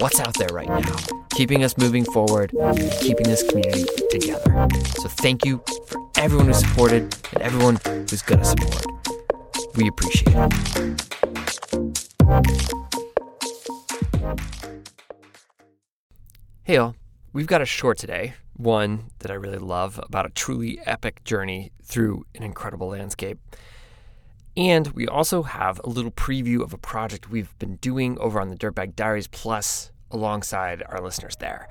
what's out there right now, keeping us moving forward, keeping this community together. So thank you for everyone who supported and everyone who's going to support. We appreciate it. Hey, all. We've got a short today, one that I really love about a truly epic journey through an incredible landscape. And we also have a little preview of a project we've been doing over on the Dirtbag Diaries Plus alongside our listeners there.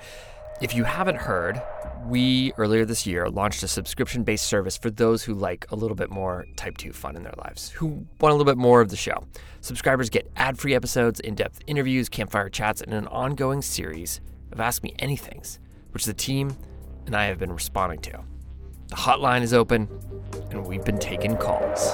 If you haven't heard, we earlier this year launched a subscription based service for those who like a little bit more type 2 fun in their lives, who want a little bit more of the show. Subscribers get ad free episodes, in depth interviews, campfire chats, and an ongoing series of Ask Me Anythings, which the team and I have been responding to. The hotline is open, and we've been taking calls.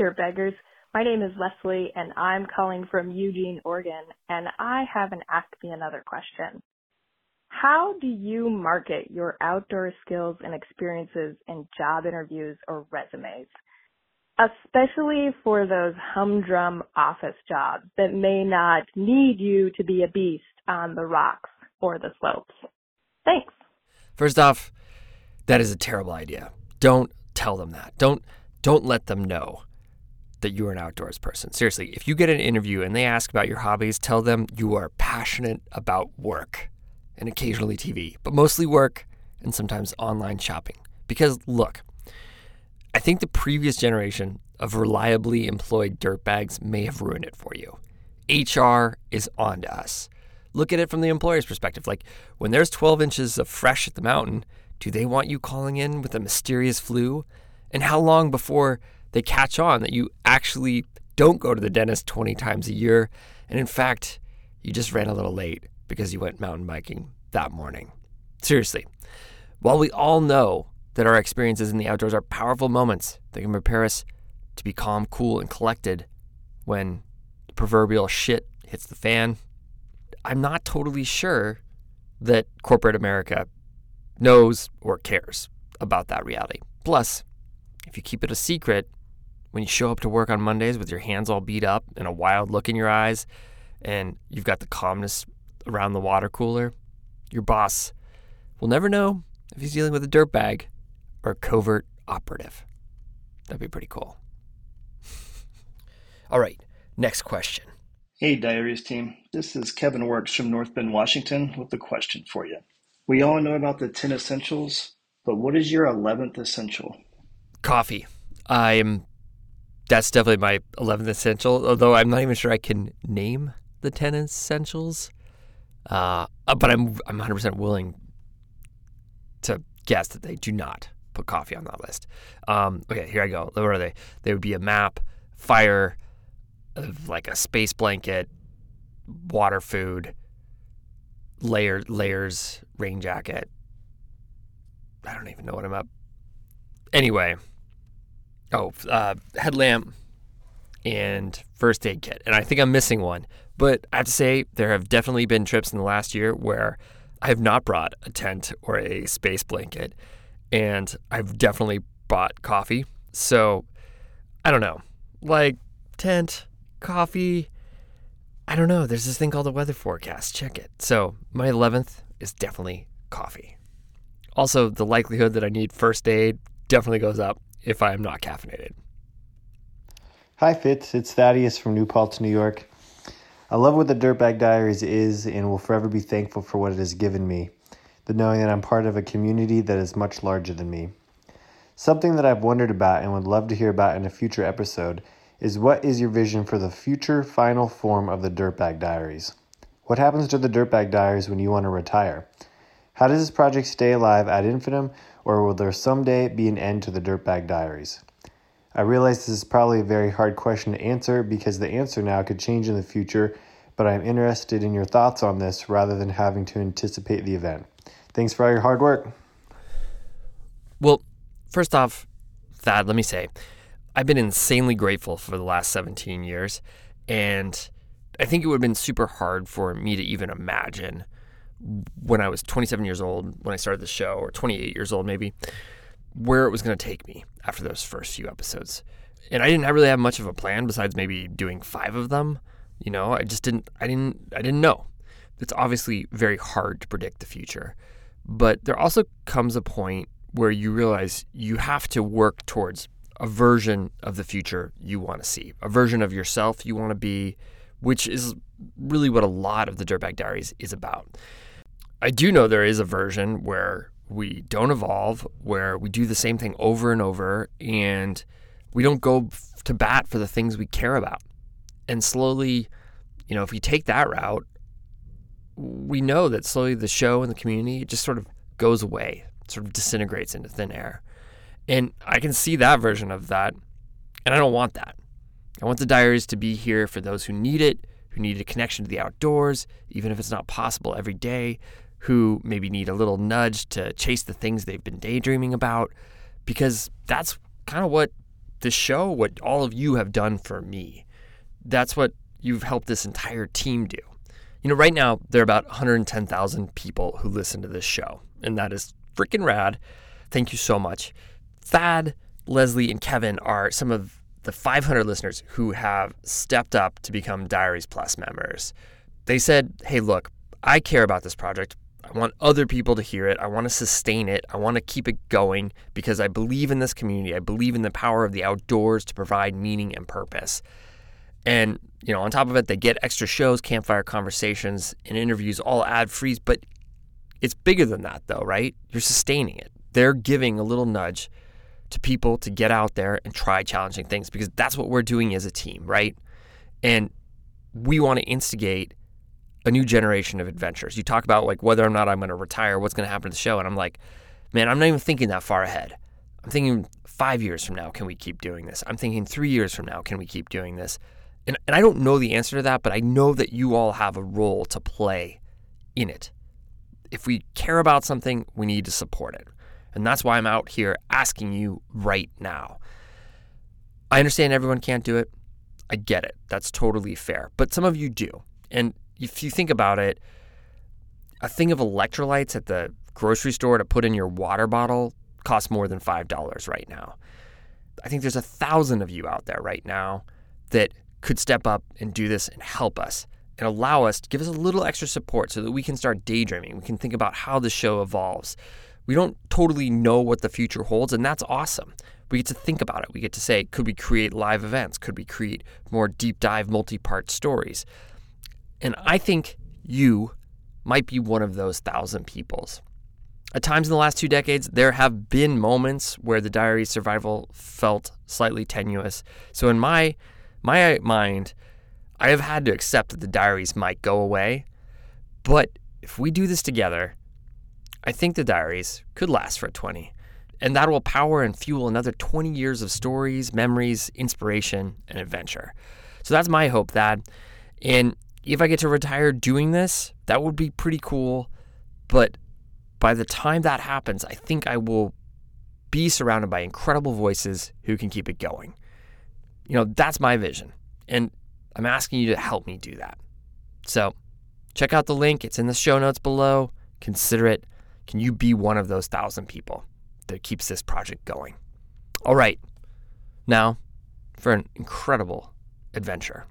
Hey, Dirtbaggers. My name is Leslie, and I'm calling from Eugene, Oregon, and I have an Ask Me Another question. How do you market your outdoor skills and experiences in job interviews or resumes? Especially for those humdrum office jobs that may not need you to be a beast on the rocks or the slopes. Thanks. First off, that is a terrible idea. Don't tell them that. Don't don't let them know that you're an outdoors person. Seriously, if you get an interview and they ask about your hobbies, tell them you are passionate about work and occasionally TV, but mostly work and sometimes online shopping. Because look, I think the previous generation of reliably employed dirtbags may have ruined it for you. HR is on to us. Look at it from the employer's perspective. Like when there's 12 inches of fresh at the mountain, do they want you calling in with a mysterious flu? And how long before they catch on that you actually don't go to the dentist 20 times a year. And in fact, you just ran a little late because you went mountain biking that morning. Seriously, while we all know that our experiences in the outdoors are powerful moments that can prepare us to be calm, cool, and collected when the proverbial shit hits the fan, I'm not totally sure that corporate America knows or cares about that reality. Plus, if you keep it a secret, when you show up to work on Mondays with your hands all beat up and a wild look in your eyes, and you've got the calmness around the water cooler, your boss will never know if he's dealing with a dirtbag or a covert operative. That'd be pretty cool. All right, next question. Hey, Diaries team. This is Kevin Works from North Bend, Washington, with a question for you. We all know about the 10 essentials, but what is your 11th essential? Coffee. I'm that's definitely my 11th essential, although I'm not even sure I can name the 10 essentials. Uh, uh but I'm I'm 100% willing to guess that they do not put coffee on that list. Um, okay, here I go. What are they? They would be a map, fire, like a space blanket, water, food, layer layers rain jacket. I don't even know what I'm up. Anyway, oh, uh, headlamp and first aid kit, and I think I'm missing one. But I have to say, there have definitely been trips in the last year where I have not brought a tent or a space blanket, and I've definitely bought coffee. So I don't know, like tent, coffee. I don't know. There's this thing called the weather forecast. Check it. So my 11th is definitely coffee. Also, the likelihood that I need first aid definitely goes up if I am not caffeinated. Hi, Fitz. It's Thaddeus from New Paltz, New York. I love what the Dirtbag Diaries is and will forever be thankful for what it has given me. The knowing that I'm part of a community that is much larger than me. Something that I've wondered about and would love to hear about in a future episode is what is your vision for the future final form of the Dirtbag Diaries? What happens to the Dirtbag Diaries when you want to retire? How does this project stay alive ad infinitum, or will there someday be an end to the Dirtbag Diaries? I realize this is probably a very hard question to answer because the answer now could change in the future, but I'm interested in your thoughts on this rather than having to anticipate the event. Thanks for all your hard work. Well, first off, Thad, let me say, I've been insanely grateful for the last 17 years, and I think it would have been super hard for me to even imagine when I was 27 years old, when I started the show, or 28 years old maybe, where it was going to take me after those first few episodes. And I didn't really have much of a plan besides maybe doing five of them. You know, I just didn't, I didn't, I didn't know. It's obviously very hard to predict the future. But there also comes a point where you realize you have to work towards a version of the future you want to see, a version of yourself you want to be, which is really what a lot of the Dirtbag Diaries is about. I do know there is a version where we don't evolve, where we do the same thing over and over, and we don't go to bat for the things we care about. And slowly, you know, if we take that route, we know that slowly the show and the community just sort of goes away, sort of disintegrates into thin air. And I can see that version of that, and I don't want that. I want the diaries to be here for those who need it, who need a connection to the outdoors, even if it's not possible every day, who maybe need a little nudge to chase the things they've been daydreaming about, because that's kind of what this show, what all of you have done for me. That's what you've helped this entire team do. You know, right now, there are about 110,000 people who listen to this show, and that is freaking rad. Thank you so much. Thad, Leslie, and Kevin are some of the 500 listeners who have stepped up to become Diaries Plus members. They said, hey, look, I care about this project. I want other people to hear it. I want to sustain it. I want to keep it going because I believe in this community. I believe in the power of the outdoors to provide meaning and purpose. And, you know, on top of it, they get extra shows, campfire conversations, and interviews all ad free. But it's bigger than that, though, right? You're sustaining it. They're giving a little nudge to people to get out there and try challenging things because that's what we're doing as a team, right? And we want to instigate a new generation of adventures. You talk about like whether or not I'm going to retire, what's going to happen to the show, and I'm like, man, I'm not even thinking that far ahead. I'm thinking five years from now, can we keep doing this? I'm thinking three years from now, can we keep doing this? And, and I don't know the answer to that, but I know that you all have a role to play in it. If we care about something, we need to support it. And that's why I'm out here asking you right now. I understand everyone can't do it. I get it. That's totally fair. But some of you do. And if you think about it, a thing of electrolytes at the grocery store to put in your water bottle costs more than $5 right now. I think there's a thousand of you out there right now that could step up and do this and help us and allow us to give us a little extra support so that we can start daydreaming. We can think about how the show evolves. We don't totally know what the future holds, and that's awesome. We get to think about it. We get to say, could we create live events? Could we create more deep dive, multi part stories? And I think you might be one of those thousand peoples. At times in the last two decades, there have been moments where the diary survival felt slightly tenuous. So in my my mind, I have had to accept that the diaries might go away. But if we do this together, I think the diaries could last for 20. And that will power and fuel another 20 years of stories, memories, inspiration, and adventure. So that's my hope, that. And if I get to retire doing this, that would be pretty cool. But by the time that happens, I think I will be surrounded by incredible voices who can keep it going. You know, that's my vision. And I'm asking you to help me do that. So check out the link, it's in the show notes below. Consider it. Can you be one of those thousand people that keeps this project going? All right, now for an incredible adventure.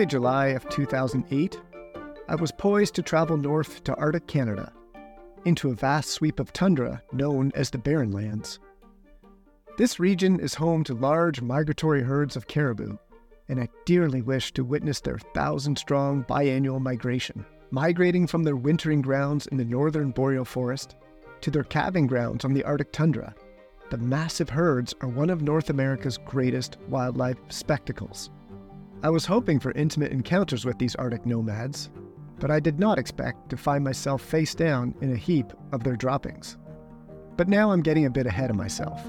Early July of 2008, I was poised to travel north to Arctic Canada, into a vast sweep of tundra known as the Barren Lands. This region is home to large migratory herds of caribou, and I dearly wish to witness their thousand strong biannual migration, migrating from their wintering grounds in the northern boreal forest to their calving grounds on the Arctic tundra. The massive herds are one of North America's greatest wildlife spectacles. I was hoping for intimate encounters with these Arctic nomads, but I did not expect to find myself face down in a heap of their droppings. But now I'm getting a bit ahead of myself.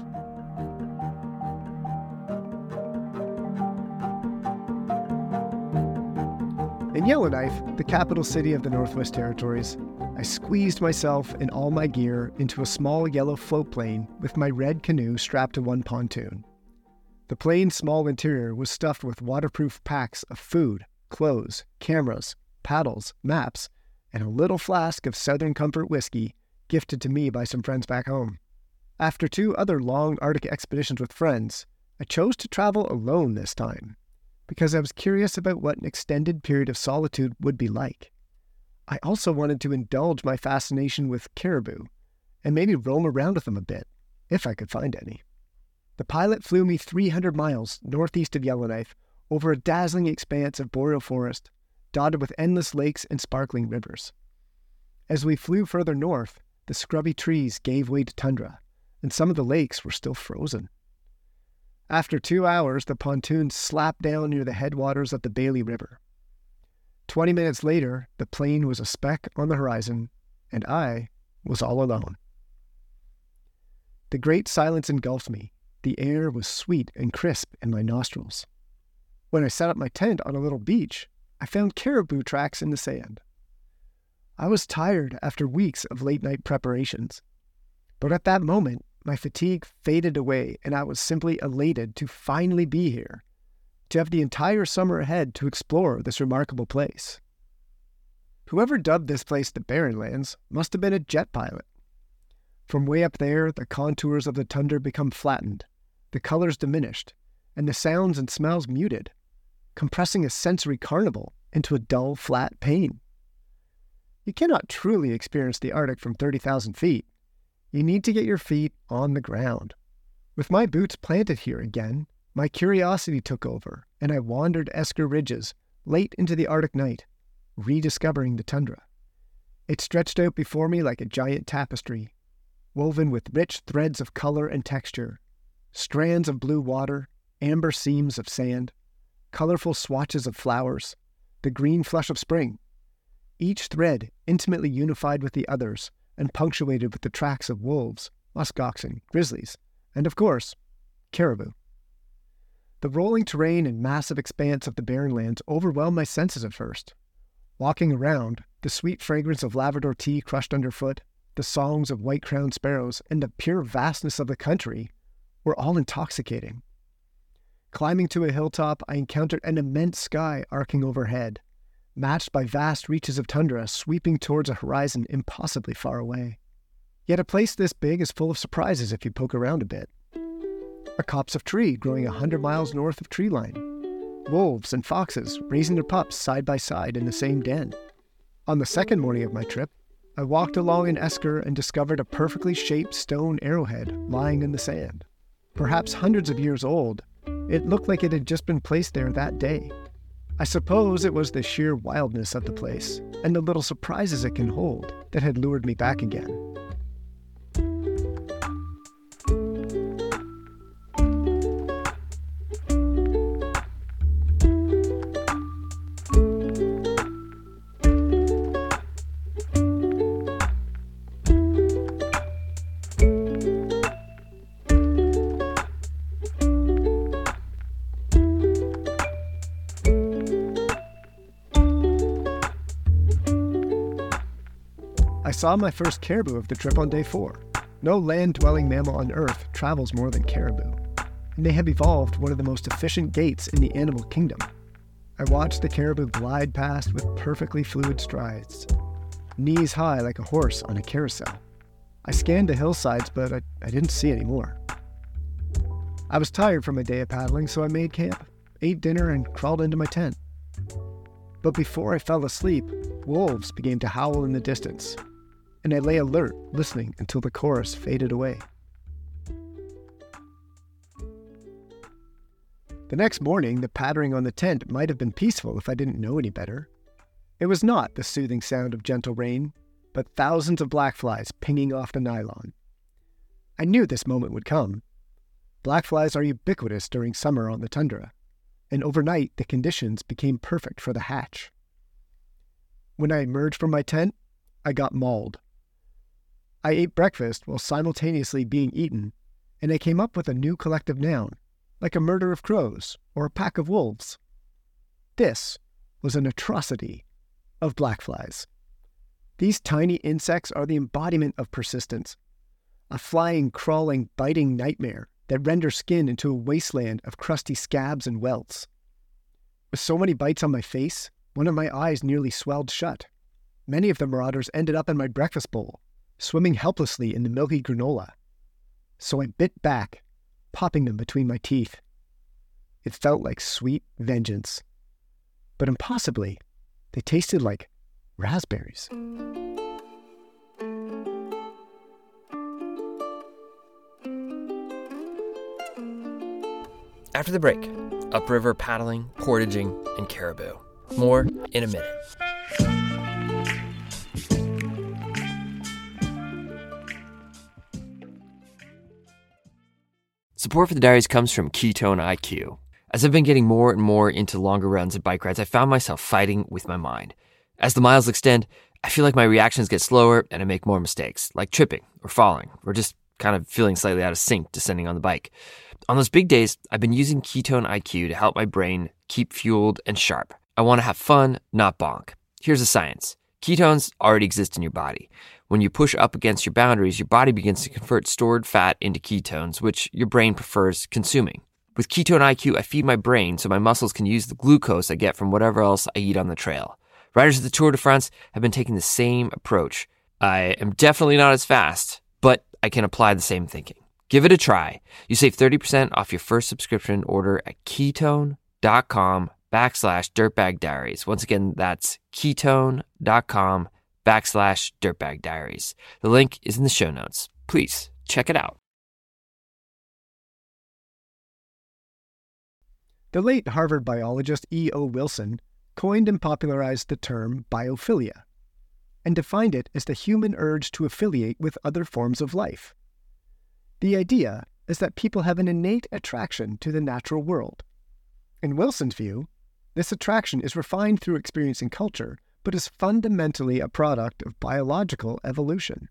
In Yellowknife, the capital city of the Northwest Territories, I squeezed myself and all my gear into a small yellow float plane with my red canoe strapped to one pontoon. The plane's small interior was stuffed with waterproof packs of food, clothes, cameras, paddles, maps, and a little flask of Southern Comfort whiskey gifted to me by some friends back home. After two other long Arctic expeditions with friends, I chose to travel alone this time because I was curious about what an extended period of solitude would be like. I also wanted to indulge my fascination with caribou and maybe roam around with them a bit, if I could find any. The pilot flew me 300 miles northeast of Yellowknife over a dazzling expanse of boreal forest, dotted with endless lakes and sparkling rivers. As we flew further north, the scrubby trees gave way to tundra, and some of the lakes were still frozen. After two hours, the pontoon slapped down near the headwaters of the Baillie River. Twenty minutes later, the plane was a speck on the horizon, and I was all alone. The great silence engulfed me, the air was sweet and crisp in my nostrils. When I set up my tent on a little beach, I found caribou tracks in the sand. I was tired after weeks of late night preparations, but at that moment, my fatigue faded away and I was simply elated to finally be here, to have the entire summer ahead to explore this remarkable place. Whoever dubbed this place the Barren Lands must have been a jet pilot. From way up there, the contours of the tundra become flattened, the colors diminished, and the sounds and smells muted, compressing a sensory carnival into a dull, flat pain. You cannot truly experience the Arctic from 30,000 feet. You need to get your feet on the ground. With my boots planted here again, my curiosity took over, and I wandered Esker Ridges late into the Arctic night, rediscovering the tundra. It stretched out before me like a giant tapestry, woven with rich threads of color and texture strands of blue water, amber seams of sand, colorful swatches of flowers, the green flush of spring, each thread intimately unified with the others and punctuated with the tracks of wolves, musk oxen, grizzlies, and of course, caribou. The rolling terrain and massive expanse of the barren lands overwhelmed my senses at first. Walking around, the sweet fragrance of Labrador tea crushed underfoot, the songs of white crowned sparrows, and the pure vastness of the country were all intoxicating. Climbing to a hilltop, I encountered an immense sky arcing overhead, matched by vast reaches of tundra sweeping towards a horizon impossibly far away. Yet a place this big is full of surprises if you poke around a bit. A copse of tree growing a hundred miles north of treeline. Wolves and foxes raising their pups side by side in the same den. On the second morning of my trip, I walked along an esker and discovered a perfectly shaped stone arrowhead lying in the sand perhaps hundreds of years old, it looked like it had just been placed there that day. I suppose it was the sheer wildness of the place and the little surprises it can hold that had lured me back again. Saw my first caribou of the trip on day four. No land dwelling mammal on Earth travels more than caribou, and they have evolved one of the most efficient gaits in the animal kingdom. I watched the caribou glide past with perfectly fluid strides, knees high like a horse on a carousel. I scanned the hillsides, but I, I didn't see any more. I was tired from a day of paddling, so I made camp, ate dinner, and crawled into my tent. But before I fell asleep, wolves began to howl in the distance, and I lay alert, listening until the chorus faded away. The next morning, the pattering on the tent might have been peaceful if I didn't know any better. It was not the soothing sound of gentle rain, but thousands of black flies pinging off the nylon. I knew this moment would come. Black flies are ubiquitous during summer on the tundra, and overnight the conditions became perfect for the hatch. When I emerged from my tent, I got mauled. I ate breakfast while simultaneously being eaten, and I came up with a new collective noun, like a murder of crows or a pack of wolves. This was an atrocity of black flies. These tiny insects are the embodiment of persistence, a flying, crawling, biting nightmare that render skin into a wasteland of crusty scabs and welts. With so many bites on my face, one of my eyes nearly swelled shut. Many of the marauders ended up in my breakfast bowl, swimming helplessly in the milky granola. So I bit back, popping them between my teeth. It felt like sweet vengeance. But impossibly, they tasted like raspberries. After the break, upriver paddling, portaging, and caribou. More in a minute. Support for the diaries comes from Ketone IQ. As I've been getting more and more into longer runs and bike rides, I found myself fighting with my mind. As the miles extend, I feel like my reactions get slower and I make more mistakes, like tripping or falling, or just kind of feeling slightly out of sync descending on the bike. On those big days, I've been using Ketone IQ to help my brain keep fueled and sharp. I want to have fun, not bonk. Here's the science ketones already exist in your body. When you push up against your boundaries, your body begins to convert stored fat into ketones, which your brain prefers consuming. With Ketone IQ, I feed my brain so my muscles can use the glucose I get from whatever else I eat on the trail. Riders of the Tour de France have been taking the same approach. I am definitely not as fast, but I can apply the same thinking. Give it a try. You save 30% off your first subscription order at ketone.com backslash dirtbag diaries. Once again, that's ketone.com backslash dirtbag diaries. The link is in the show notes. Please check it out. The late Harvard biologist E.O. Wilson coined and popularized the term biophilia and defined it as the human urge to affiliate with other forms of life. The idea is that people have an innate attraction to the natural world. In Wilson's view, this attraction is refined through experience and culture, but is fundamentally a product of biological evolution.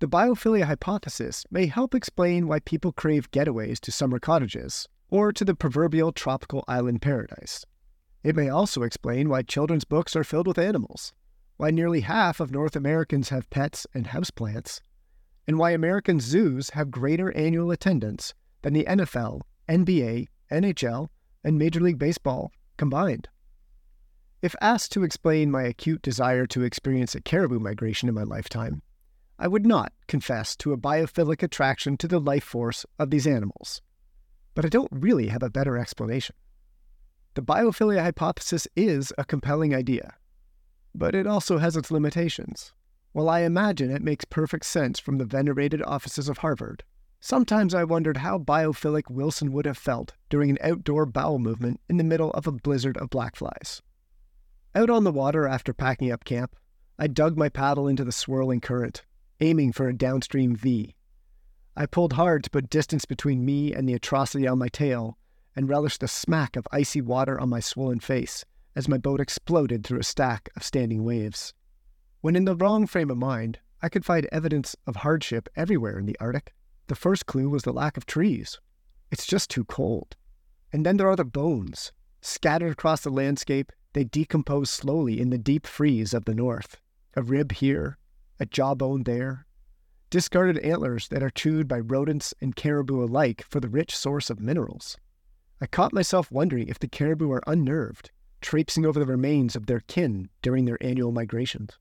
The biophilia hypothesis may help explain why people crave getaways to summer cottages or to the proverbial tropical island paradise. It may also explain why children's books are filled with animals, why nearly half of North Americans have pets and houseplants, and why American zoos have greater annual attendance than the NFL, NBA, NHL, and Major League Baseball combined. If asked to explain my acute desire to experience a caribou migration in my lifetime, I would not confess to a biophilic attraction to the life force of these animals. But I don't really have a better explanation. The biophilia hypothesis is a compelling idea, but it also has its limitations. While I imagine it makes perfect sense from the venerated offices of Harvard, sometimes I wondered how biophilic Wilson would have felt during an outdoor bowel movement in the middle of a blizzard of black flies. Out on the water after packing up camp, I dug my paddle into the swirling current, aiming for a downstream V. I pulled hard to put distance between me and the atrocity on my tail, and relished the smack of icy water on my swollen face as my boat exploded through a stack of standing waves. When in the wrong frame of mind, I could find evidence of hardship everywhere in the Arctic. The first clue was the lack of trees. It's just too cold. And then there are the bones. Scattered across the landscape, they decompose slowly in the deep freeze of the north. A rib here, a jawbone there, discarded antlers that are chewed by rodents and caribou alike for the rich source of minerals. I caught myself wondering if the caribou are unnerved, traipsing over the remains of their kin during their annual migrations.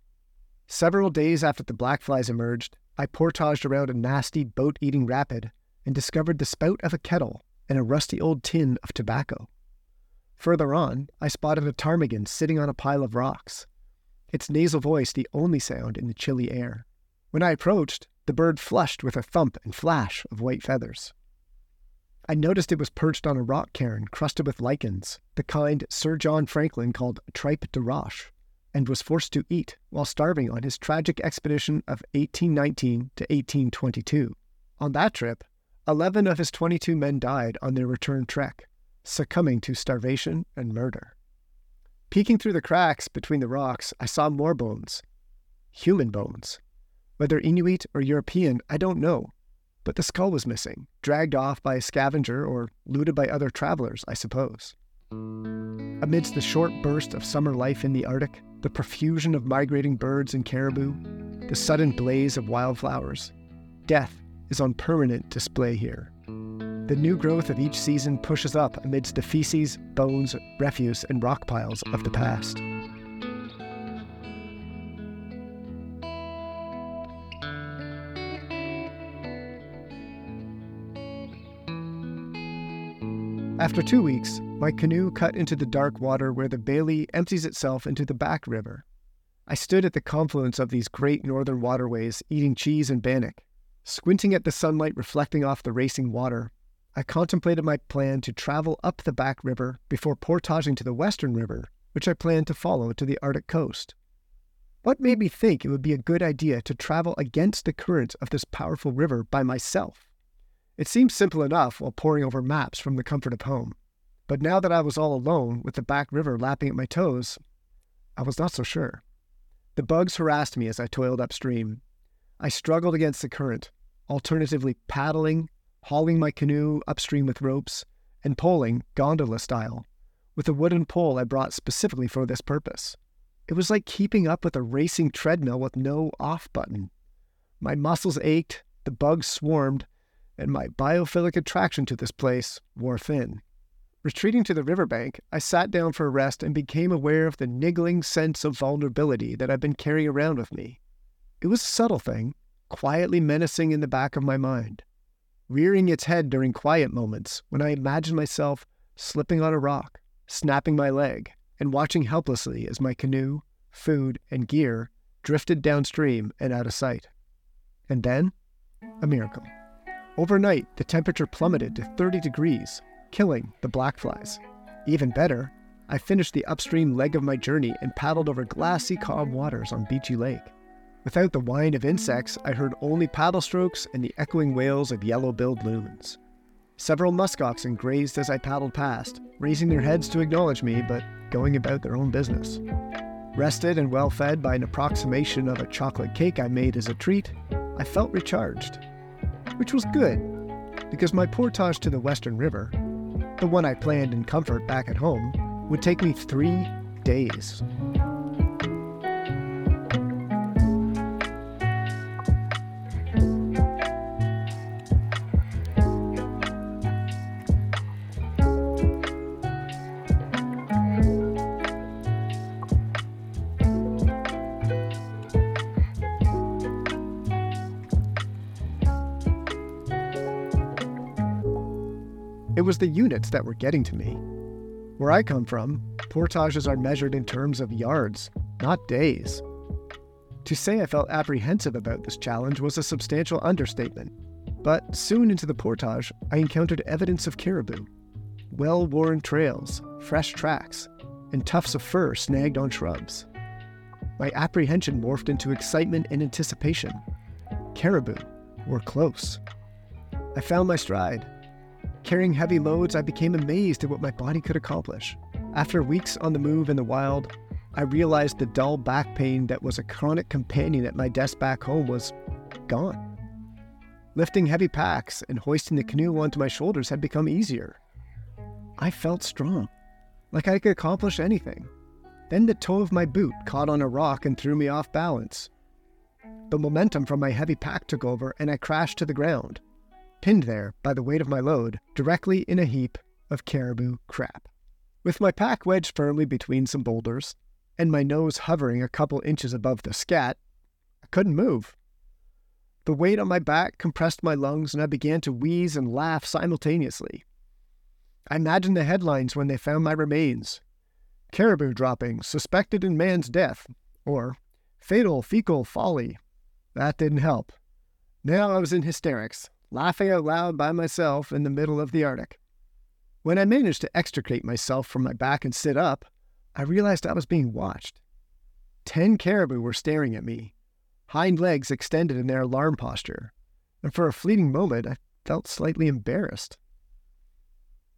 Several days after the blackflies emerged, I portaged around a nasty boat eating rapid and discovered the spout of a kettle and a rusty old tin of tobacco. Further on, I spotted a ptarmigan sitting on a pile of rocks, its nasal voice the only sound in the chilly air. When I approached, the bird flushed with a thump and flash of white feathers. I noticed it was perched on a rock cairn crusted with lichens, the kind Sir John Franklin called tripe de roche, and was forced to eat while starving on his tragic expedition of 1819 to 1822. On that trip, 11 of his 22 men died on their return trek, succumbing to starvation and murder. Peeking through the cracks between the rocks, I saw more bones. Human bones. Whether Inuit or European, I don't know, but the skull was missing, dragged off by a scavenger or looted by other travelers, I suppose. Amidst the short burst of summer life in the Arctic, the profusion of migrating birds and caribou, the sudden blaze of wildflowers, death is on permanent display here. The new growth of each season pushes up amidst the feces, bones, refuse, and rock piles of the past. After two weeks, my canoe cut into the dark water where the Baillie empties itself into the Back River. I stood at the confluence of these great northern waterways, eating cheese and bannock. Squinting at the sunlight reflecting off the racing water, I contemplated my plan to travel up the Back River before portaging to the Western River, which I planned to follow to the Arctic coast. What made me think it would be a good idea to travel against the current of this powerful river by myself? It seemed simple enough while poring over maps from the comfort of home. But now that I was all alone, with the back river lapping at my toes, I was not so sure. The bugs harassed me as I toiled upstream. I struggled against the current, alternatively paddling, hauling my canoe upstream with ropes, and poling, gondola style, with a wooden pole I brought specifically for this purpose. It was like keeping up with a racing treadmill with no off button. My muscles ached, the bugs swarmed, and my biophilic attraction to this place wore thin. Retreating to the riverbank, I sat down for a rest and became aware of the niggling sense of vulnerability that I'd been carrying around with me. It was a subtle thing, quietly menacing in the back of my mind, rearing its head during quiet moments when I imagined myself slipping on a rock, snapping my leg, and watching helplessly as my canoe, food, and gear drifted downstream and out of sight. And then, a miracle. Overnight, the temperature plummeted to 30 degrees, killing the blackflies. Even better, I finished the upstream leg of my journey and paddled over glassy calm waters on Beechey Lake. Without the whine of insects, I heard only paddle strokes and the echoing wails of yellow billed loons. Several muskoxen grazed as I paddled past, raising their heads to acknowledge me, but going about their own business. Rested and well fed by an approximation of a chocolate cake I made as a treat, I felt recharged which was good, because my portage to the Western River, the one I planned in comfort back at home, would take me three days. Was the units that were getting to me. Where I come from, portages are measured in terms of yards, not days. To say I felt apprehensive about this challenge was a substantial understatement, but soon into the portage, I encountered evidence of caribou. Well worn trails, fresh tracks, and tufts of fur snagged on shrubs. My apprehension morphed into excitement and anticipation. Caribou were close. I found my stride Carrying heavy loads, I became amazed at what my body could accomplish. After weeks on the move in the wild, I realized the dull back pain that was a chronic companion at my desk back home was gone. Lifting heavy packs and hoisting the canoe onto my shoulders had become easier. I felt strong, like I could accomplish anything. Then the toe of my boot caught on a rock and threw me off balance. the momentum from my heavy pack took over and I crashed to the ground, pinned there by the weight of my load, directly in a heap of caribou crap. With my pack wedged firmly between some boulders and my nose hovering a couple inches above the scat, I couldn't move. The weight on my back compressed my lungs and I began to wheeze and laugh simultaneously. I imagined the headlines when they found my remains Caribou dropping, suspected in man's death, or Fatal fecal folly. That didn't help. Now I was in hysterics, laughing out loud by myself in the middle of the Arctic. When I managed to extricate myself from my back and sit up, I realized I was being watched. Ten caribou were staring at me, hind legs extended in their alarm posture, and for a fleeting moment I felt slightly embarrassed.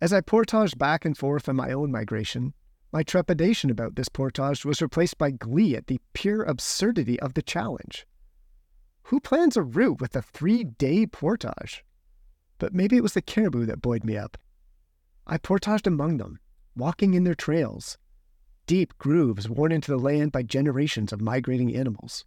As I portaged back and forth on my own migration, my trepidation about this portage was replaced by glee at the pure absurdity of the challenge. Who plans a route with a three day portage? But maybe it was the caribou that buoyed me up. I portaged among them, walking in their trails, deep grooves worn into the land by generations of migrating animals.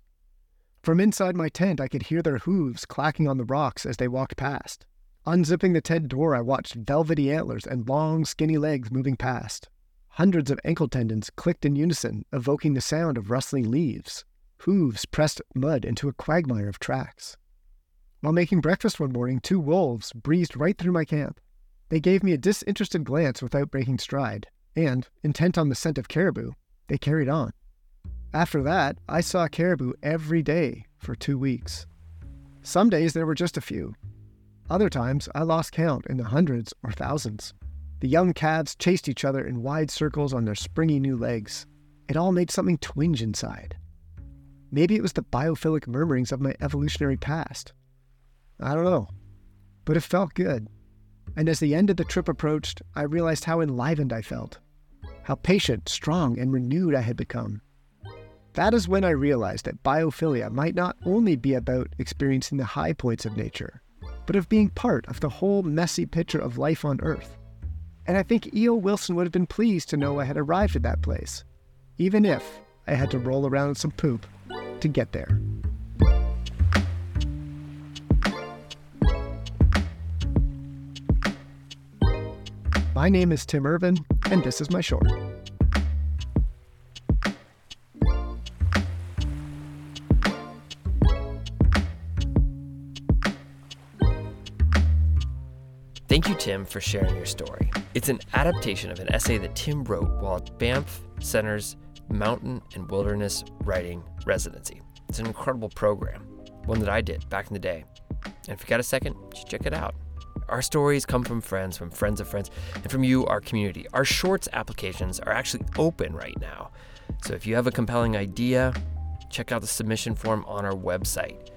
From inside my tent, I could hear their hooves clacking on the rocks as they walked past. Unzipping the tent door, I watched velvety antlers and long, skinny legs moving past. Hundreds of ankle tendons clicked in unison, evoking the sound of rustling leaves. Hooves pressed mud into a quagmire of tracks. While making breakfast one morning, two wolves breezed right through my camp. They gave me a disinterested glance without breaking stride, and, intent on the scent of caribou, they carried on. After that, I saw caribou every day for two weeks. Some days there were just a few. Other times I lost count in the hundreds or thousands. The young calves chased each other in wide circles on their springy new legs. It all made something twinge inside. Maybe it was the biophilic murmurings of my evolutionary past. I don't know. But it felt good. And as the end of the trip approached, I realized how enlivened I felt, how patient, strong, and renewed I had become. That is when I realized that biophilia might not only be about experiencing the high points of nature, but of being part of the whole messy picture of life on Earth. And I think E.O. Wilson would have been pleased to know I had arrived at that place, even if I had to roll around in some poop to get there. My name is Tim Irvin, and this is my short. Thank you, Tim, for sharing your story. It's an adaptation of an essay that Tim wrote while at Banff Center's Mountain and Wilderness Writing Residency. It's an incredible program, one that I did back in the day. And if you got a second, just check it out. Our stories come from friends, from friends of friends, and from you, our community. Our shorts applications are actually open right now. So if you have a compelling idea, check out the submission form on our website.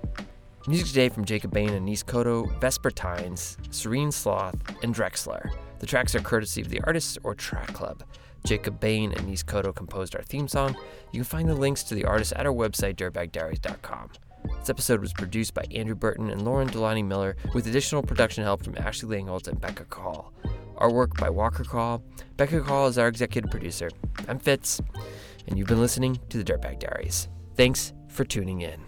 Music today from Jacob Bain and Nice Koto, Vespertines, Serene Sloth, and Drexler. The tracks are courtesy of the artists or track club. Jacob Bain and Nice Koto composed our theme song. You can find the links to the artists at our website, dirtbagdiaries.com. This episode was produced by Andrew Burton and Lauren Delaney Miller, with additional production help from Ashley Langholtz and Becca Call. Artwork by Walker Call. Becca Call is our executive producer. I'm Fitz, and you've been listening to the Dirtbag Diaries. Thanks for tuning in.